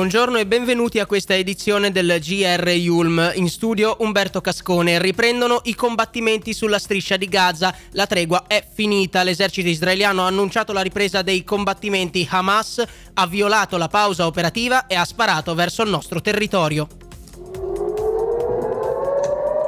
Buongiorno e benvenuti a questa edizione del GR Yulm. In studio Umberto Cascone. Riprendono i combattimenti sulla striscia di Gaza. La tregua è finita. L'esercito israeliano ha annunciato la ripresa dei combattimenti. Hamas ha violato la pausa operativa e ha sparato verso il nostro territorio.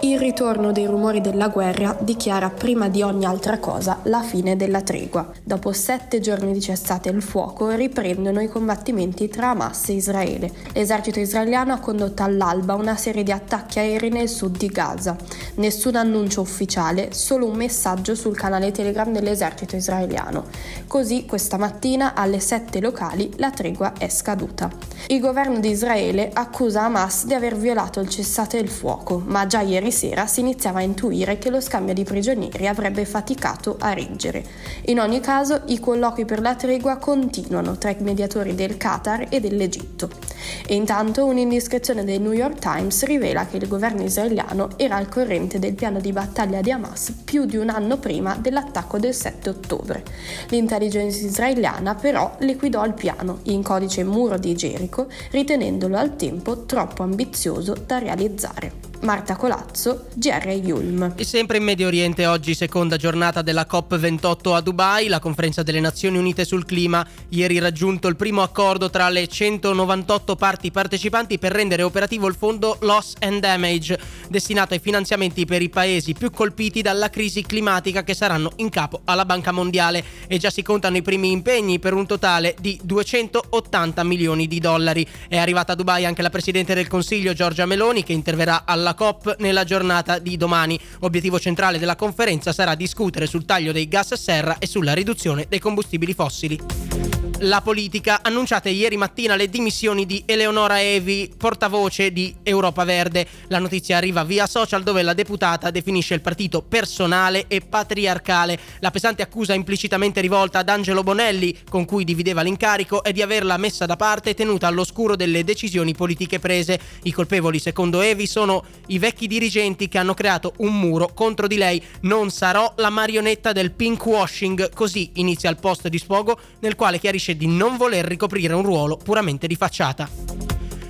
Il ritorno dei rumori della guerra dichiara prima di ogni altra cosa la fine della tregua. Dopo sette giorni di cessate il fuoco riprendono i combattimenti tra Hamas e Israele. L'esercito israeliano ha condotto all'alba una serie di attacchi aerei nel sud di Gaza. Nessun annuncio ufficiale, solo un messaggio sul canale Telegram dell'esercito israeliano. Così questa mattina alle 7 locali la tregua è scaduta. Il governo di Israele accusa Hamas di aver violato il cessate il fuoco, ma già ieri sera si iniziava a intuire che lo scambio di prigionieri avrebbe faticato a reggere. In ogni caso, i colloqui per la tregua continuano tra i mediatori del Qatar e dell'Egitto. E intanto un'indiscrezione del New York Times rivela che il governo israeliano era al corrente del piano di battaglia di Hamas più di un anno prima dell'attacco del 7 ottobre. L'intelligence israeliana però liquidò il piano in codice muro di Gerico, ritenendolo al tempo troppo ambizioso da realizzare. Marta Colazzo, GR Yulm. E sempre in Medio Oriente oggi seconda giornata della COP28 a Dubai, la conferenza delle Nazioni Unite sul clima. Ieri raggiunto il primo accordo tra le 198 parti partecipanti per rendere operativo il fondo Loss and Damage, destinato ai finanziamenti per i paesi più colpiti dalla crisi climatica che saranno in capo alla Banca Mondiale e già si contano i primi impegni per un totale di 280 milioni di dollari. È arrivata a Dubai anche la Presidente del Consiglio Giorgia Meloni che interverrà alla COP nella giornata di domani. Obiettivo centrale della conferenza sarà discutere sul taglio dei gas a serra e sulla riduzione dei combustibili fossili la politica. Annunciate ieri mattina le dimissioni di Eleonora Evi, portavoce di Europa Verde. La notizia arriva via social dove la deputata definisce il partito personale e patriarcale. La pesante accusa implicitamente rivolta ad Angelo Bonelli, con cui divideva l'incarico, è di averla messa da parte e tenuta all'oscuro delle decisioni politiche prese. I colpevoli, secondo Evi, sono i vecchi dirigenti che hanno creato un muro contro di lei. Non sarò la marionetta del pink washing, così inizia il post di sfogo nel quale chiarisce di non voler ricoprire un ruolo puramente di facciata.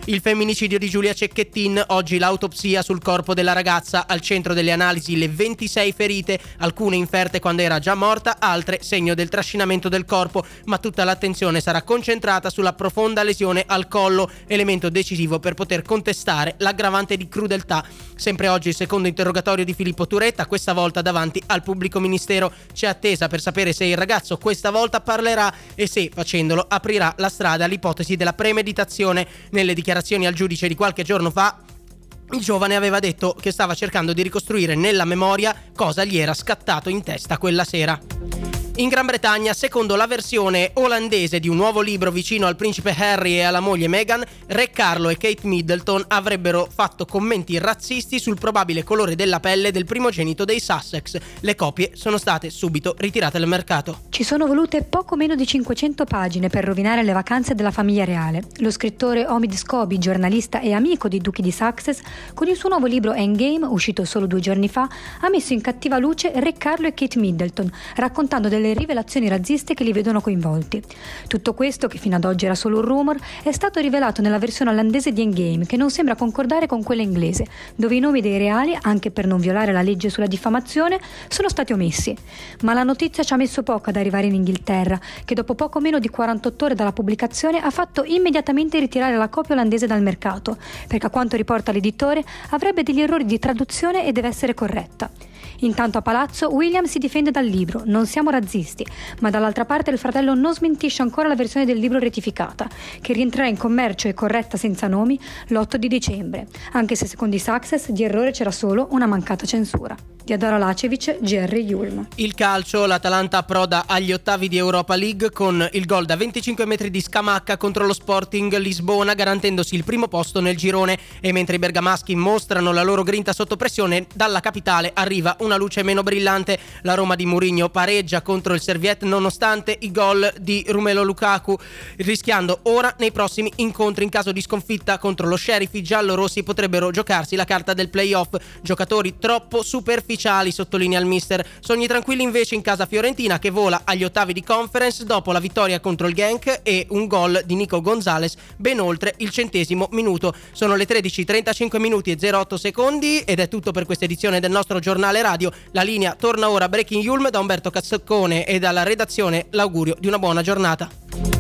Il femminicidio di Giulia Cecchettin, oggi l'autopsia sul corpo della ragazza, al centro delle analisi le 26 ferite, alcune inferte quando era già morta, altre segno del trascinamento del corpo, ma tutta l'attenzione sarà concentrata sulla profonda lesione al collo, elemento decisivo per poter contestare l'aggravante di crudeltà. Sempre oggi il secondo interrogatorio di Filippo Turetta, questa volta davanti al pubblico ministero. C'è attesa per sapere se il ragazzo questa volta parlerà e se, facendolo, aprirà la strada all'ipotesi della premeditazione nelle dichiarazioni dichiarazioni al giudice di qualche giorno fa, il giovane aveva detto che stava cercando di ricostruire nella memoria cosa gli era scattato in testa quella sera. In Gran Bretagna, secondo la versione olandese di un nuovo libro vicino al principe Harry e alla moglie Meghan, Re Carlo e Kate Middleton avrebbero fatto commenti razzisti sul probabile colore della pelle del primogenito dei Sussex. Le copie sono state subito ritirate dal mercato. Ci sono volute poco meno di 500 pagine per rovinare le vacanze della famiglia reale. Lo scrittore Omid Scobie, giornalista e amico dei duchi di Sussex, con il suo nuovo libro Endgame, uscito solo due giorni fa, ha messo in cattiva luce Re Carlo e Kate Middleton, raccontando delle le rivelazioni razziste che li vedono coinvolti. Tutto questo, che fino ad oggi era solo un rumor, è stato rivelato nella versione olandese di Endgame, che non sembra concordare con quella inglese, dove i nomi dei reali, anche per non violare la legge sulla diffamazione, sono stati omessi. Ma la notizia ci ha messo poco ad arrivare in Inghilterra, che dopo poco meno di 48 ore dalla pubblicazione ha fatto immediatamente ritirare la copia olandese dal mercato, perché a quanto riporta l'editore avrebbe degli errori di traduzione e deve essere corretta. Intanto a palazzo William si difende dal libro, non siamo razzisti, ma dall'altra parte il fratello non smentisce ancora la versione del libro rettificata, che rientrerà in commercio e corretta senza nomi l'8 di dicembre, anche se secondo i Success di errore c'era solo una mancata censura. Diadora Lacevic, GR Yulm. Il calcio, l'Atalanta approda agli ottavi di Europa League con il gol da 25 metri di Scamacca contro lo Sporting Lisbona, garantendosi il primo posto nel girone. E mentre i bergamaschi mostrano la loro grinta sotto pressione, dalla capitale arriva una luce meno brillante. La Roma di Mourinho pareggia contro il Serviette nonostante i gol di Rumelo Lukaku, rischiando ora nei prossimi incontri in caso di sconfitta contro lo Sheriff i giallo-rossi potrebbero giocarsi la carta del playoff. Giocatori troppo superficiali artificiali, sottolinea il mister. Sogni tranquilli invece in casa fiorentina che vola agli ottavi di conference dopo la vittoria contro il Genk e un gol di Nico Gonzalez ben oltre il centesimo minuto. Sono le 13:35 minuti e 08 secondi ed è tutto per questa edizione del nostro giornale radio. La linea torna ora Breaking Yulm da Umberto Cazzoccone e dalla redazione l'augurio di una buona giornata.